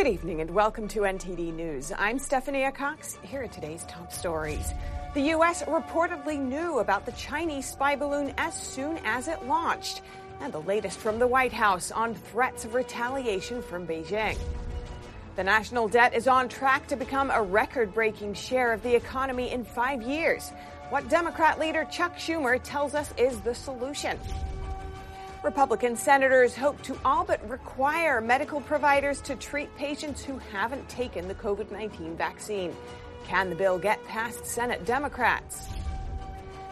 Good evening and welcome to NTD News. I'm Stephanie Cox. Here are today's top stories. The U.S. reportedly knew about the Chinese spy balloon as soon as it launched. And the latest from the White House on threats of retaliation from Beijing. The national debt is on track to become a record breaking share of the economy in five years. What Democrat leader Chuck Schumer tells us is the solution. Republican senators hope to all but require medical providers to treat patients who haven't taken the COVID 19 vaccine. Can the bill get past Senate Democrats?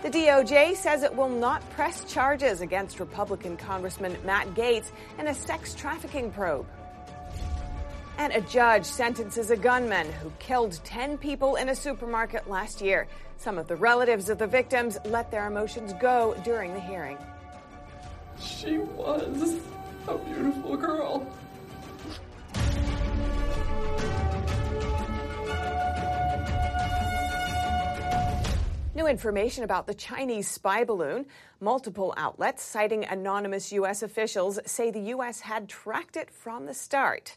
The DOJ says it will not press charges against Republican Congressman Matt Gaetz in a sex trafficking probe. And a judge sentences a gunman who killed 10 people in a supermarket last year. Some of the relatives of the victims let their emotions go during the hearing. She was a beautiful girl. New information about the Chinese spy balloon. Multiple outlets citing anonymous U.S. officials say the U.S. had tracked it from the start.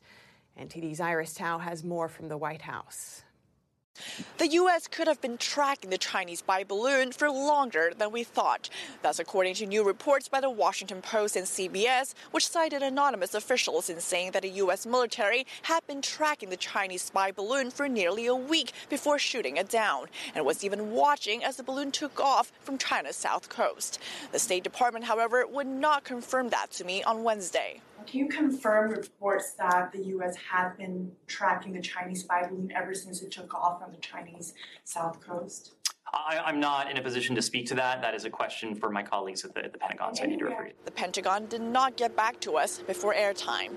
NTD's Iris Tao has more from the White House. The U.S. could have been tracking the Chinese spy balloon for longer than we thought. That's according to new reports by the Washington Post and CBS, which cited anonymous officials in saying that the U.S. military had been tracking the Chinese spy balloon for nearly a week before shooting it down, and was even watching as the balloon took off from China's south coast. The State Department, however, would not confirm that to me on Wednesday. Can you confirm reports that the U.S. had been tracking the Chinese spy balloon ever since it took off from the Chinese south coast? I, am not in a position to speak to that. That is a question for my colleagues at the, at the Pentagon, so I need to refer you. The Pentagon did not get back to us before airtime.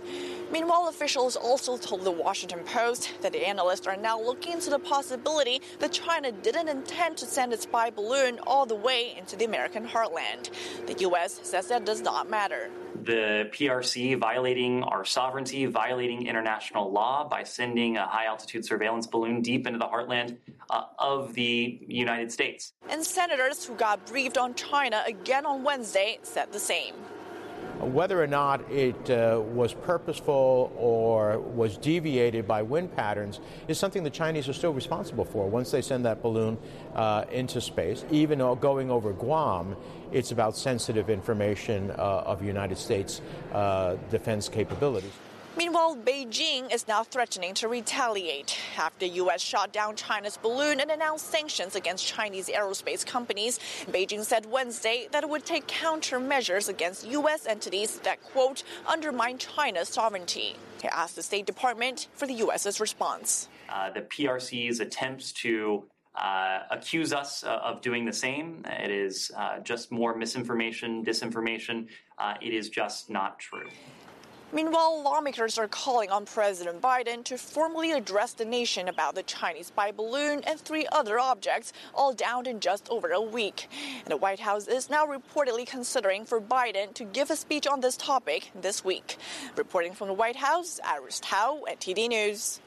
Meanwhile, officials also told the Washington Post that the analysts are now looking into the possibility that China didn't intend to send its spy balloon all the way into the American heartland. The U.S. says that does not matter the PRC violating our sovereignty, violating international law by sending a high altitude surveillance balloon deep into the heartland uh, of the United States. And senators who got briefed on China again on Wednesday said the same. Whether or not it uh, was purposeful or was deviated by wind patterns is something the Chinese are still responsible for. Once they send that balloon uh, into space, even going over Guam, it's about sensitive information uh, of United States uh, defense capabilities. Meanwhile, Beijing is now threatening to retaliate after the U.S. shot down China's balloon and announced sanctions against Chinese aerospace companies. Beijing said Wednesday that it would take countermeasures against U.S. entities that, quote, undermine China's sovereignty. He asked the State Department for the U.S.'s response. Uh, the PRC's attempts to uh, accuse us uh, of doing the same. It is uh, just more misinformation, disinformation. Uh, it is just not true. Meanwhile, lawmakers are calling on President Biden to formally address the nation about the Chinese spy balloon and three other objects, all downed in just over a week. And the White House is now reportedly considering for Biden to give a speech on this topic this week. Reporting from the White House, Iris Tao, NTD News.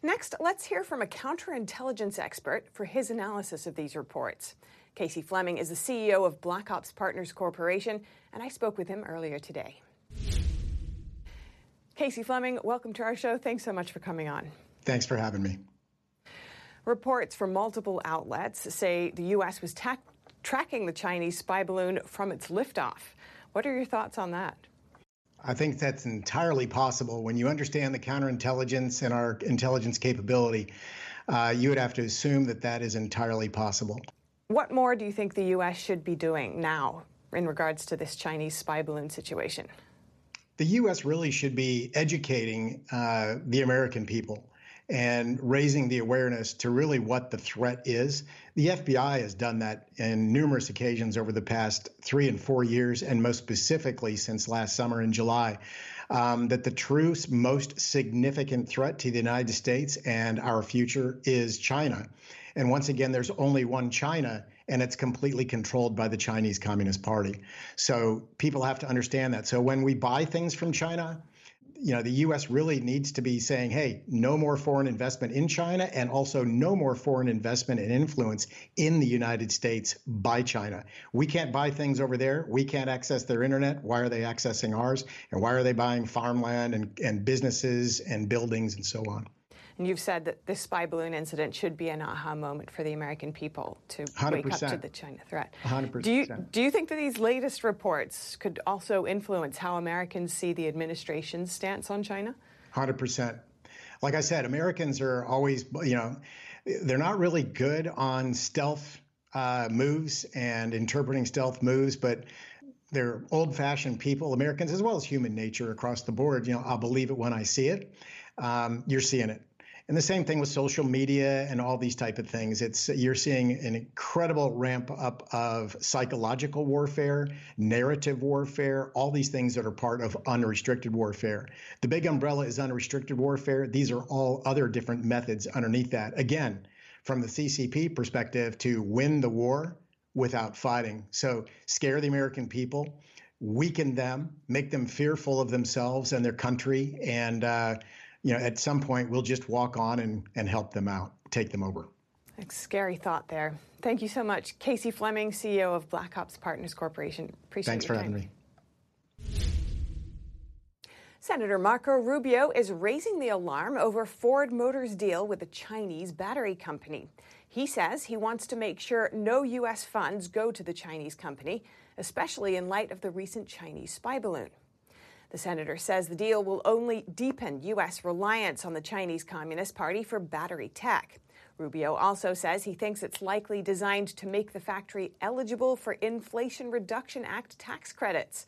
Next, let's hear from a counterintelligence expert for his analysis of these reports. Casey Fleming is the CEO of Black Ops Partners Corporation, and I spoke with him earlier today. Casey Fleming, welcome to our show. Thanks so much for coming on. Thanks for having me. Reports from multiple outlets say the U.S. was ta- tracking the Chinese spy balloon from its liftoff. What are your thoughts on that? I think that's entirely possible. When you understand the counterintelligence and our intelligence capability, uh, you would have to assume that that is entirely possible. What more do you think the U.S. should be doing now in regards to this Chinese spy balloon situation? The U.S. really should be educating uh, the American people and raising the awareness to really what the threat is. The FBI has done that in numerous occasions over the past three and four years, and most specifically since last summer in July. Um, that the true most significant threat to the United States and our future is China. And once again, there's only one China and it's completely controlled by the Chinese Communist Party. So people have to understand that. So when we buy things from China, you know, the U.S. really needs to be saying, hey, no more foreign investment in China and also no more foreign investment and influence in the United States by China. We can't buy things over there. We can't access their internet. Why are they accessing ours? And why are they buying farmland and, and businesses and buildings and so on? And you've said that this spy balloon incident should be an aha moment for the American people to 100%. wake up to the China threat. 100%. Do you, do you think that these latest reports could also influence how Americans see the administration's stance on China? 100%. Like I said, Americans are always, you know, they're not really good on stealth uh, moves and interpreting stealth moves, but they're old-fashioned people, Americans, as well as human nature across the board. You know, I'll believe it when I see it. Um, you're seeing it. And the same thing with social media and all these type of things. It's you're seeing an incredible ramp up of psychological warfare, narrative warfare, all these things that are part of unrestricted warfare. The big umbrella is unrestricted warfare. These are all other different methods underneath that. Again, from the CCP perspective, to win the war without fighting. So scare the American people, weaken them, make them fearful of themselves and their country, and uh, you know, at some point we'll just walk on and, and help them out, take them over. That's a scary thought there. Thank you so much, Casey Fleming, CEO of Black Ops Partners Corporation. Appreciate Thanks for time. having me. Senator Marco Rubio is raising the alarm over Ford Motors' deal with a Chinese battery company. He says he wants to make sure no U.S. funds go to the Chinese company, especially in light of the recent Chinese spy balloon. The senator says the deal will only deepen U.S. reliance on the Chinese Communist Party for battery tech. Rubio also says he thinks it's likely designed to make the factory eligible for Inflation Reduction Act tax credits.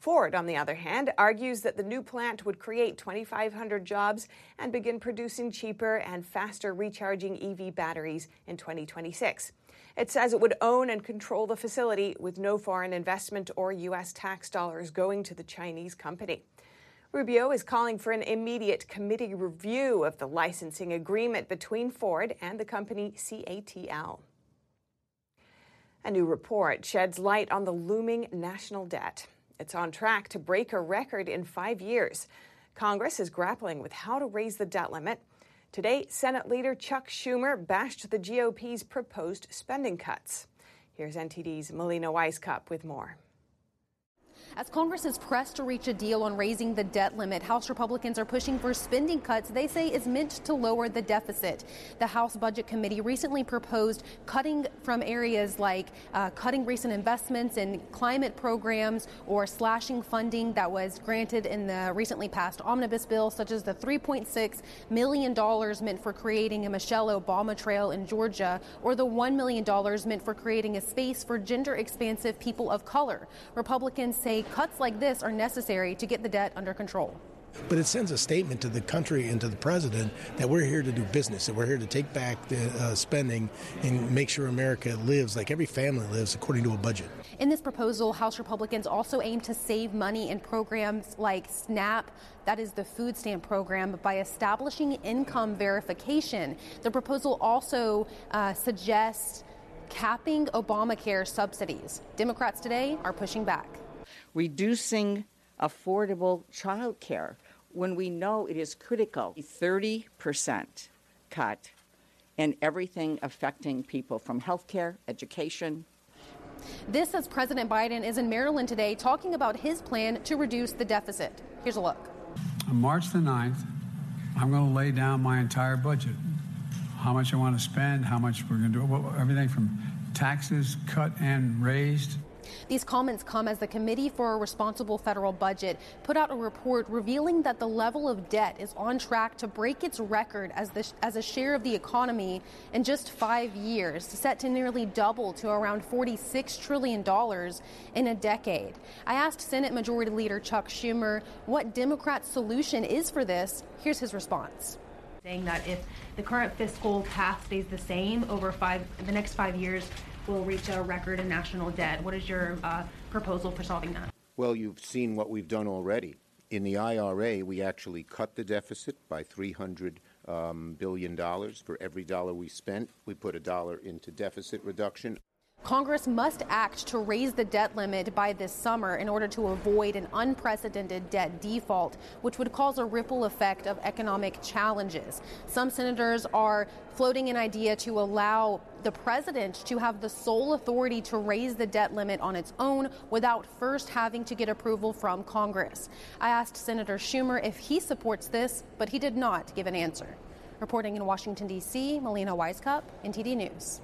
Ford, on the other hand, argues that the new plant would create 2,500 jobs and begin producing cheaper and faster recharging EV batteries in 2026. It says it would own and control the facility with no foreign investment or U.S. tax dollars going to the Chinese company. Rubio is calling for an immediate committee review of the licensing agreement between Ford and the company CATL. A new report sheds light on the looming national debt. It's on track to break a record in five years. Congress is grappling with how to raise the debt limit. Today, Senate leader Chuck Schumer bashed the GOP's proposed spending cuts. Here's NTD's Melina Wisecup with more. As Congress is pressed to reach a deal on raising the debt limit, House Republicans are pushing for spending cuts they say is meant to lower the deficit. The House Budget Committee recently proposed cutting from areas like uh, cutting recent investments in climate programs or slashing funding that was granted in the recently passed omnibus bill, such as the $3.6 million meant for creating a Michelle Obama Trail in Georgia or the $1 million meant for creating a space for gender expansive people of color. Republicans say cuts like this are necessary to get the debt under control. But it sends a statement to the country and to the president that we're here to do business, that we're here to take back the uh, spending and make sure America lives like every family lives according to a budget. In this proposal, House Republicans also aim to save money in programs like SNAP, that is the food stamp program, by establishing income verification. The proposal also uh, suggests capping Obamacare subsidies. Democrats today are pushing back reducing affordable child care when we know it is critical. 30% cut in everything affecting people from health care, education. This as President Biden is in Maryland today talking about his plan to reduce the deficit. Here's a look. On March the 9th, I'm going to lay down my entire budget. How much I want to spend, how much we're going to do, everything from taxes cut and raised these comments come as the Committee for a Responsible Federal Budget put out a report revealing that the level of debt is on track to break its record as, the, as a share of the economy in just five years, set to nearly double to around $46 trillion in a decade. I asked Senate Majority Leader Chuck Schumer what Democrats' solution is for this. Here's his response saying that if the current fiscal path stays the same over five the next five years, will reach a record in national debt. What is your uh, proposal for solving that? Well, you've seen what we've done already. In the IRA, we actually cut the deficit by $300 um, billion. For every dollar we spent, we put a dollar into deficit reduction. Congress must act to raise the debt limit by this summer in order to avoid an unprecedented debt default, which would cause a ripple effect of economic challenges. Some senators are floating an idea to allow the president to have the sole authority to raise the debt limit on its own without first having to get approval from Congress. I asked Senator Schumer if he supports this, but he did not give an answer. Reporting in Washington, D.C., Melina Wisecup, NTD News.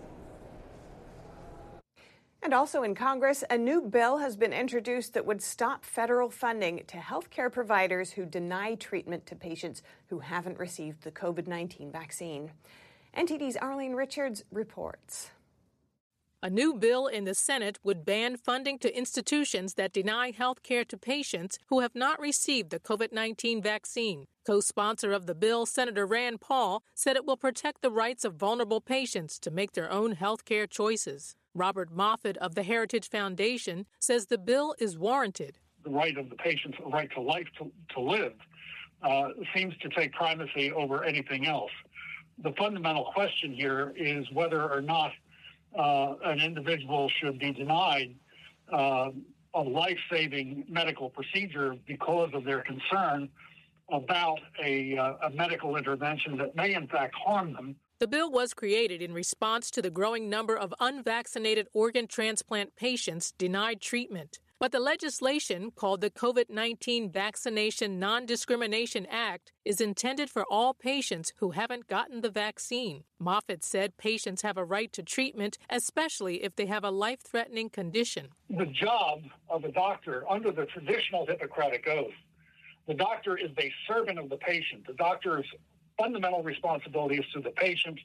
And also in Congress, a new bill has been introduced that would stop federal funding to healthcare providers who deny treatment to patients who haven't received the COVID 19 vaccine. NTD's Arlene Richards reports. A new bill in the Senate would ban funding to institutions that deny health care to patients who have not received the COVID 19 vaccine. Co sponsor of the bill, Senator Rand Paul, said it will protect the rights of vulnerable patients to make their own health care choices. Robert Moffit of the Heritage Foundation says the bill is warranted. The right of the patient's right to life to, to live uh, seems to take primacy over anything else. The fundamental question here is whether or not uh, an individual should be denied uh, a life saving medical procedure because of their concern about a, uh, a medical intervention that may, in fact, harm them. The bill was created in response to the growing number of unvaccinated organ transplant patients denied treatment. But the legislation, called the COVID 19 Vaccination Non Discrimination Act, is intended for all patients who haven't gotten the vaccine. Moffit said patients have a right to treatment, especially if they have a life threatening condition. The job of a doctor under the traditional Hippocratic Oath, the doctor is a servant of the patient. The doctor's fundamental responsibilities to the patient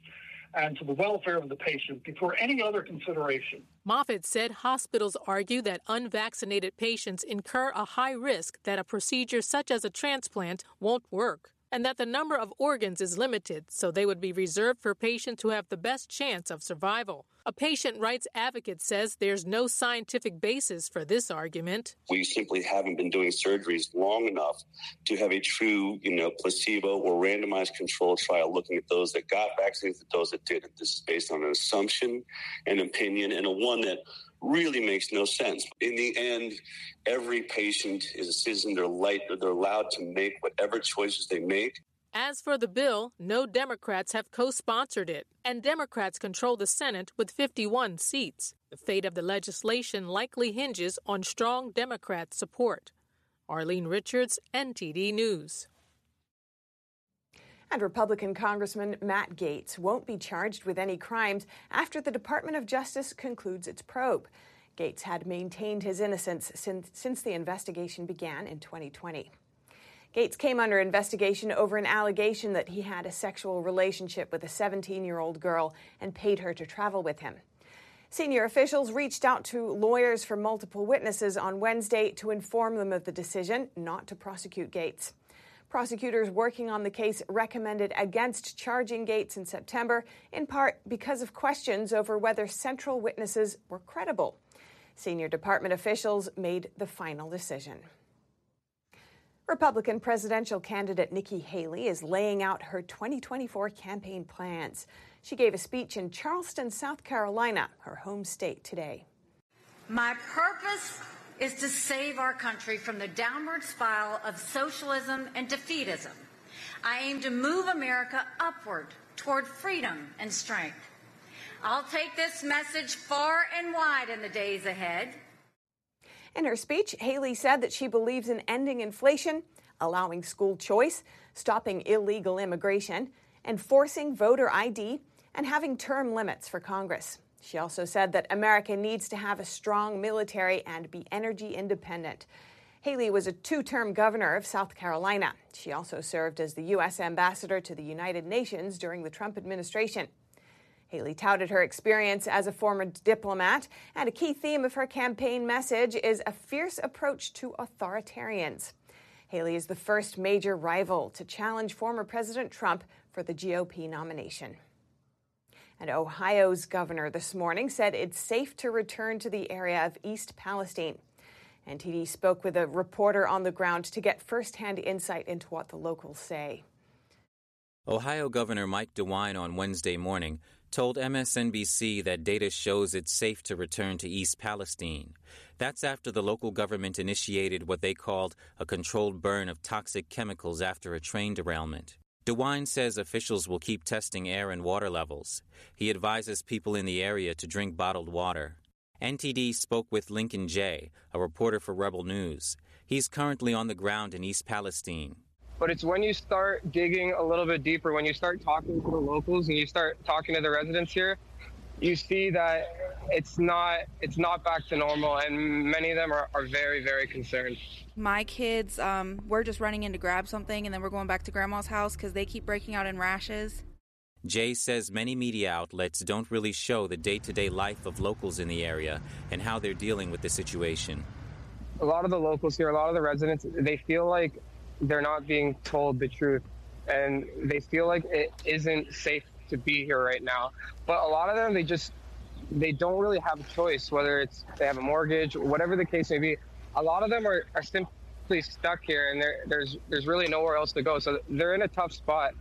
and to the welfare of the patient before any other consideration. Moffit said hospitals argue that unvaccinated patients incur a high risk that a procedure such as a transplant won't work and that the number of organs is limited, so they would be reserved for patients who have the best chance of survival. A patient rights advocate says there's no scientific basis for this argument. We simply haven't been doing surgeries long enough to have a true, you know, placebo or randomized controlled trial looking at those that got vaccines and those that didn't. This is based on an assumption, an opinion, and a one that really makes no sense. In the end, every patient is a citizen. They're, light, they're allowed to make whatever choices they make. As for the bill, no Democrats have co sponsored it, and Democrats control the Senate with 51 seats. The fate of the legislation likely hinges on strong Democrat support. Arlene Richards, NTD News. And Republican Congressman Matt Gaetz won't be charged with any crimes after the Department of Justice concludes its probe. Gaetz had maintained his innocence since, since the investigation began in 2020. Gaetz came under investigation over an allegation that he had a sexual relationship with a 17 year old girl and paid her to travel with him. Senior officials reached out to lawyers for multiple witnesses on Wednesday to inform them of the decision not to prosecute Gaetz. Prosecutors working on the case recommended against charging Gaetz in September, in part because of questions over whether central witnesses were credible. Senior department officials made the final decision. Republican presidential candidate Nikki Haley is laying out her 2024 campaign plans. She gave a speech in Charleston, South Carolina, her home state, today. My purpose is to save our country from the downward spiral of socialism and defeatism. I aim to move America upward toward freedom and strength. I'll take this message far and wide in the days ahead. In her speech, Haley said that she believes in ending inflation, allowing school choice, stopping illegal immigration, enforcing voter ID, and having term limits for Congress. She also said that America needs to have a strong military and be energy independent. Haley was a two term governor of South Carolina. She also served as the U.S. ambassador to the United Nations during the Trump administration. Haley touted her experience as a former diplomat, and a key theme of her campaign message is a fierce approach to authoritarians. Haley is the first major rival to challenge former President Trump for the GOP nomination. And Ohio's governor this morning said it's safe to return to the area of East Palestine. NTD spoke with a reporter on the ground to get firsthand insight into what the locals say. Ohio Governor Mike DeWine on Wednesday morning told MSNBC that data shows it's safe to return to East Palestine. That's after the local government initiated what they called a controlled burn of toxic chemicals after a train derailment. DeWine says officials will keep testing air and water levels. He advises people in the area to drink bottled water. NTD spoke with Lincoln Jay, a reporter for Rebel News. He's currently on the ground in East Palestine. But it's when you start digging a little bit deeper, when you start talking to the locals and you start talking to the residents here, you see that it's not it's not back to normal and many of them are, are very very concerned. My kids um, we're just running in to grab something and then we're going back to grandma's house because they keep breaking out in rashes. Jay says many media outlets don't really show the day-to-day life of locals in the area and how they're dealing with the situation. A lot of the locals here a lot of the residents they feel like they're not being told the truth and they feel like it isn't safe to be here right now. But a lot of them, they just they don't really have a choice, whether it's they have a mortgage, whatever the case may be. A lot of them are, are simply stuck here, and there's there's really nowhere else to go. So they're in a tough spot.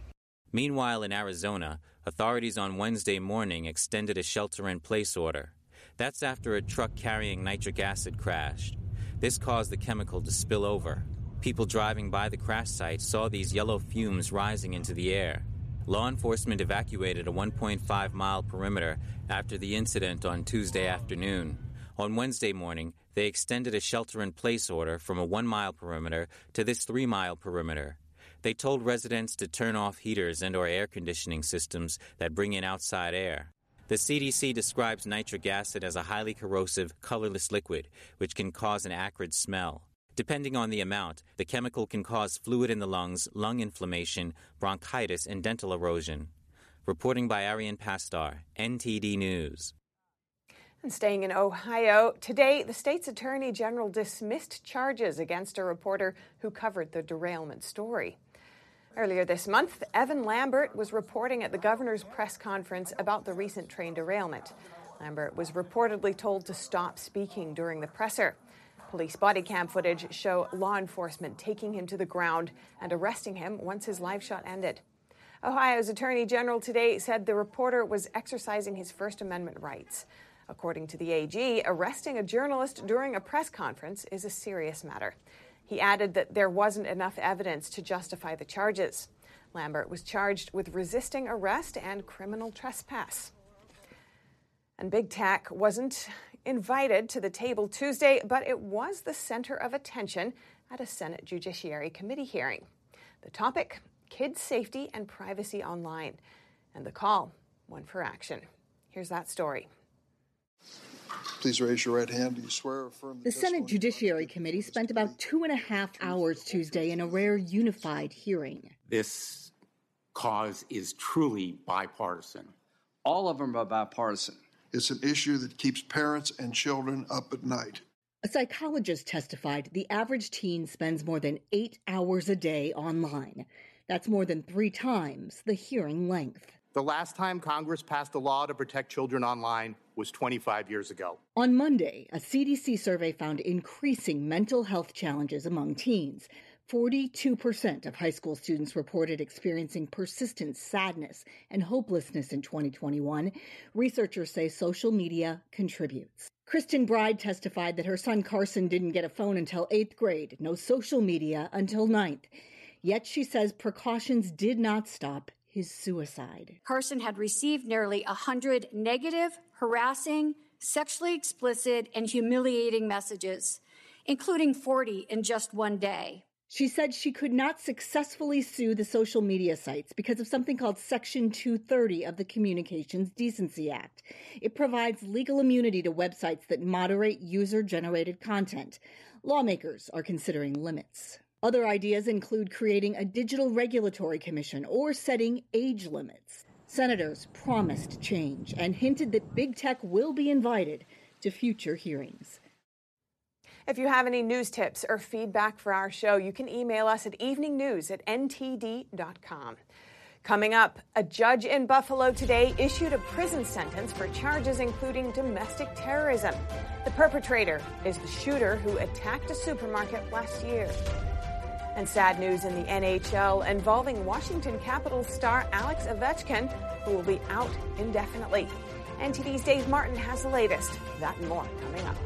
Meanwhile, in Arizona, authorities on Wednesday morning extended a shelter-in-place order. That's after a truck carrying nitric acid crashed. This caused the chemical to spill over. People driving by the crash site saw these yellow fumes rising into the air. Law enforcement evacuated a 1.5 mile perimeter after the incident on Tuesday afternoon. On Wednesday morning, they extended a shelter in place order from a one mile perimeter to this three mile perimeter. They told residents to turn off heaters and or air conditioning systems that bring in outside air. The CDC describes nitric acid as a highly corrosive, colorless liquid, which can cause an acrid smell. Depending on the amount, the chemical can cause fluid in the lungs, lung inflammation, bronchitis, and dental erosion. Reporting by Arian Pastar, NTD News. And staying in Ohio, today the state's attorney general dismissed charges against a reporter who covered the derailment story. Earlier this month, Evan Lambert was reporting at the governor's press conference about the recent train derailment. Lambert was reportedly told to stop speaking during the presser. Police body cam footage show law enforcement taking him to the ground and arresting him once his live shot ended. Ohio's Attorney General today said the reporter was exercising his First Amendment rights. According to the AG, arresting a journalist during a press conference is a serious matter. He added that there wasn't enough evidence to justify the charges. Lambert was charged with resisting arrest and criminal trespass. And big tech wasn't invited to the table Tuesday, but it was the center of attention at a Senate Judiciary Committee hearing. The topic kids' safety and privacy online, and the call one for action. Here's that story. Please raise your right hand. Do you swear or affirm the, the Senate Judiciary Committee spent about two and a half hours Tuesday in a rare unified hearing. This cause is truly bipartisan. All of them are bipartisan. It's an issue that keeps parents and children up at night. A psychologist testified the average teen spends more than eight hours a day online. That's more than three times the hearing length. The last time Congress passed a law to protect children online was 25 years ago. On Monday, a CDC survey found increasing mental health challenges among teens. 42% of high school students reported experiencing persistent sadness and hopelessness in 2021. Researchers say social media contributes. Kristen Bride testified that her son Carson didn't get a phone until eighth grade, no social media until ninth. Yet she says precautions did not stop his suicide. Carson had received nearly 100 negative, harassing, sexually explicit, and humiliating messages, including 40 in just one day. She said she could not successfully sue the social media sites because of something called Section 230 of the Communications Decency Act. It provides legal immunity to websites that moderate user generated content. Lawmakers are considering limits. Other ideas include creating a digital regulatory commission or setting age limits. Senators promised change and hinted that big tech will be invited to future hearings. If you have any news tips or feedback for our show, you can email us at eveningnews at ntd.com. Coming up, a judge in Buffalo today issued a prison sentence for charges including domestic terrorism. The perpetrator is the shooter who attacked a supermarket last year. And sad news in the NHL involving Washington Capitals star Alex Ovechkin who will be out indefinitely. NTD's Dave Martin has the latest. That and more coming up.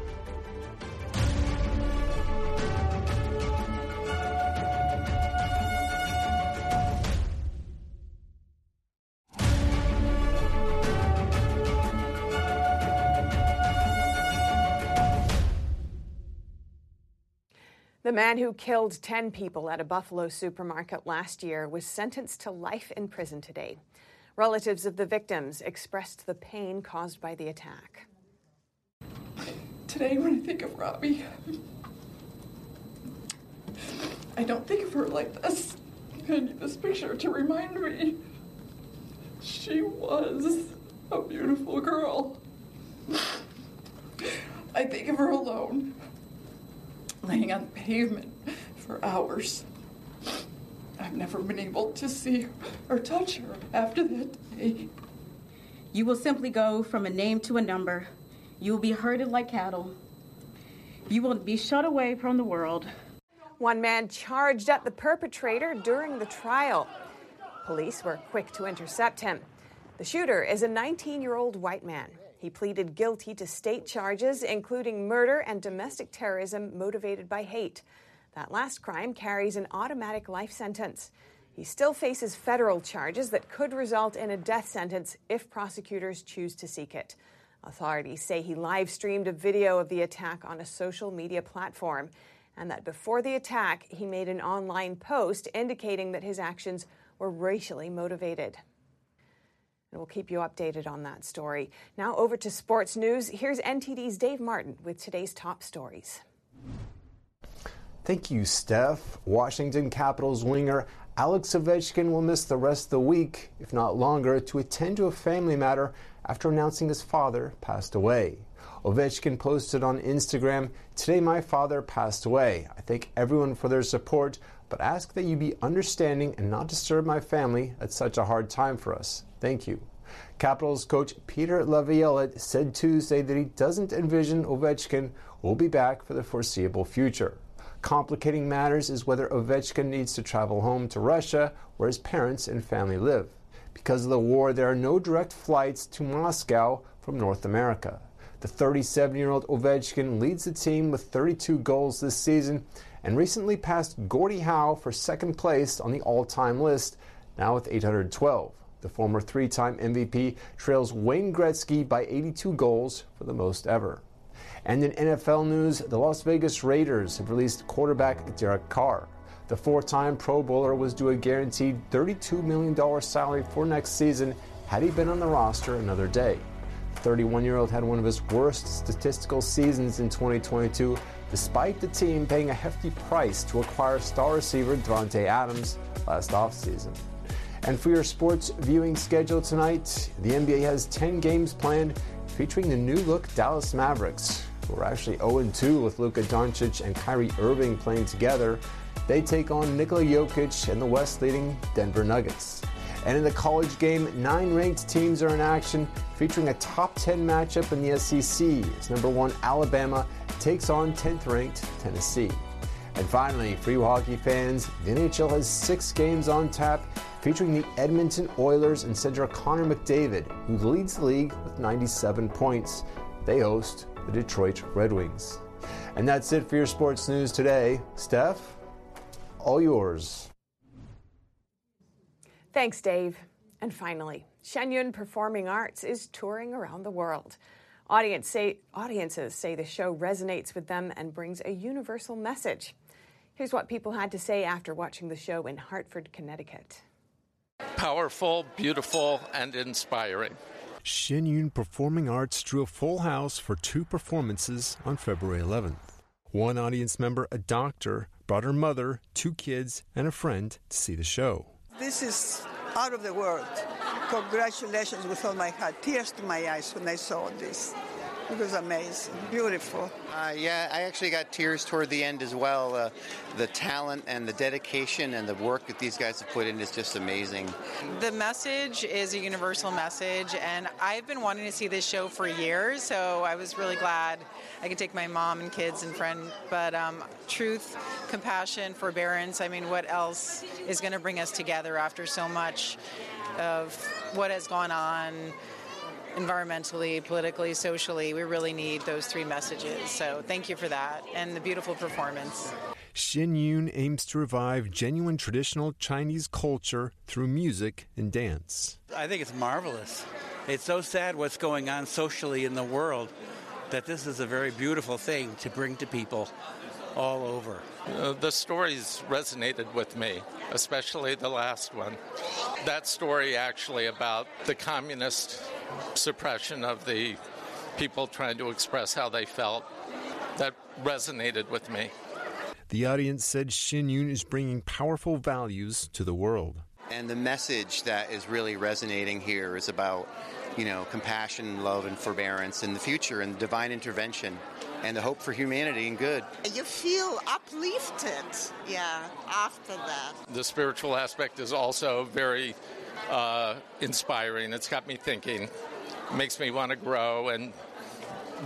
The man who killed 10 people at a Buffalo supermarket last year was sentenced to life in prison today. Relatives of the victims expressed the pain caused by the attack. Today, when I think of Robbie, I don't think of her like this. I need this picture to remind me she was a beautiful girl. I think of her alone laying on the pavement for hours. I've never been able to see or touch her after that day. You will simply go from a name to a number. You will be herded like cattle. You will be shut away from the world. One man charged at the perpetrator during the trial. Police were quick to intercept him. The shooter is a 19 year old white man. He pleaded guilty to state charges, including murder and domestic terrorism motivated by hate. That last crime carries an automatic life sentence. He still faces federal charges that could result in a death sentence if prosecutors choose to seek it. Authorities say he live streamed a video of the attack on a social media platform, and that before the attack, he made an online post indicating that his actions were racially motivated. And we'll keep you updated on that story. Now over to sports news. Here's NTD's Dave Martin with today's top stories. Thank you, Steph. Washington Capitals winger Alex Ovechkin will miss the rest of the week, if not longer, to attend to a family matter after announcing his father passed away. Ovechkin posted on Instagram, Today my father passed away. I thank everyone for their support, but ask that you be understanding and not disturb my family at such a hard time for us. Thank you. Capitals coach Peter Laviolette said Tuesday that he doesn't envision Ovechkin will be back for the foreseeable future. Complicating matters is whether Ovechkin needs to travel home to Russia, where his parents and family live. Because of the war, there are no direct flights to Moscow from North America. The 37 year old Ovechkin leads the team with 32 goals this season and recently passed Gordie Howe for second place on the all time list, now with 812. The former three time MVP trails Wayne Gretzky by 82 goals for the most ever. And in NFL news, the Las Vegas Raiders have released quarterback Derek Carr. The four time Pro Bowler was due a guaranteed $32 million salary for next season had he been on the roster another day. The 31 year old had one of his worst statistical seasons in 2022, despite the team paying a hefty price to acquire star receiver Davante Adams last offseason. And for your sports viewing schedule tonight, the NBA has 10 games planned featuring the new look Dallas Mavericks, who are actually 0 2 with Luka Doncic and Kyrie Irving playing together. They take on Nikola Jokic and the West leading Denver Nuggets. And in the college game, nine ranked teams are in action, featuring a top 10 matchup in the SEC as number one Alabama takes on 10th ranked Tennessee. And finally, for you hockey fans, the NHL has six games on tap featuring the Edmonton Oilers and center Connor McDavid, who leads the league with 97 points. They host the Detroit Red Wings. And that's it for your sports news today. Steph, all yours. Thanks, Dave. And finally, Shen Yun Performing Arts is touring around the world. Audience say, audiences say the show resonates with them and brings a universal message. Here's what people had to say after watching the show in Hartford, Connecticut. Powerful, beautiful, and inspiring. Shen Yun Performing Arts drew a full house for two performances on February 11th. One audience member, a doctor, brought her mother, two kids, and a friend to see the show. This is out of the world. Congratulations with all my heart. Tears to my eyes when I saw this. It was amazing, beautiful. Uh, yeah, I actually got tears toward the end as well. Uh, the talent and the dedication and the work that these guys have put in is just amazing. The message is a universal message, and I've been wanting to see this show for years, so I was really glad I could take my mom and kids and friend. But um, truth, compassion, forbearance I mean, what else is going to bring us together after so much? of what has gone on environmentally, politically, socially. We really need those three messages. So thank you for that and the beautiful performance. Shen Yun aims to revive genuine traditional Chinese culture through music and dance. I think it's marvelous. It's so sad what's going on socially in the world that this is a very beautiful thing to bring to people all over. Uh, the stories resonated with me, especially the last one. That story actually about the communist suppression of the people trying to express how they felt, that resonated with me. The audience said Shen Yun is bringing powerful values to the world. And the message that is really resonating here is about, you know, compassion, love, and forbearance in the future and divine intervention and the hope for humanity and good. You feel uplifted, yeah, after that. The spiritual aspect is also very uh, inspiring. It's got me thinking, makes me want to grow and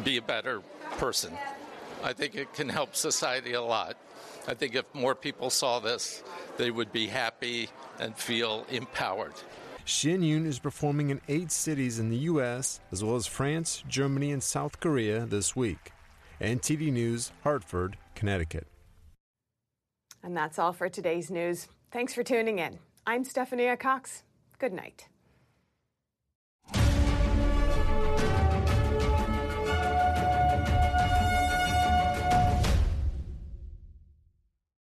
be a better person. I think it can help society a lot. I think if more people saw this, they would be happy and feel empowered. Shen Yun is performing in eight cities in the U.S., as well as France, Germany, and South Korea this week. NTD News, Hartford, Connecticut. And that's all for today's news. Thanks for tuning in. I'm Stephanie Cox. Good night.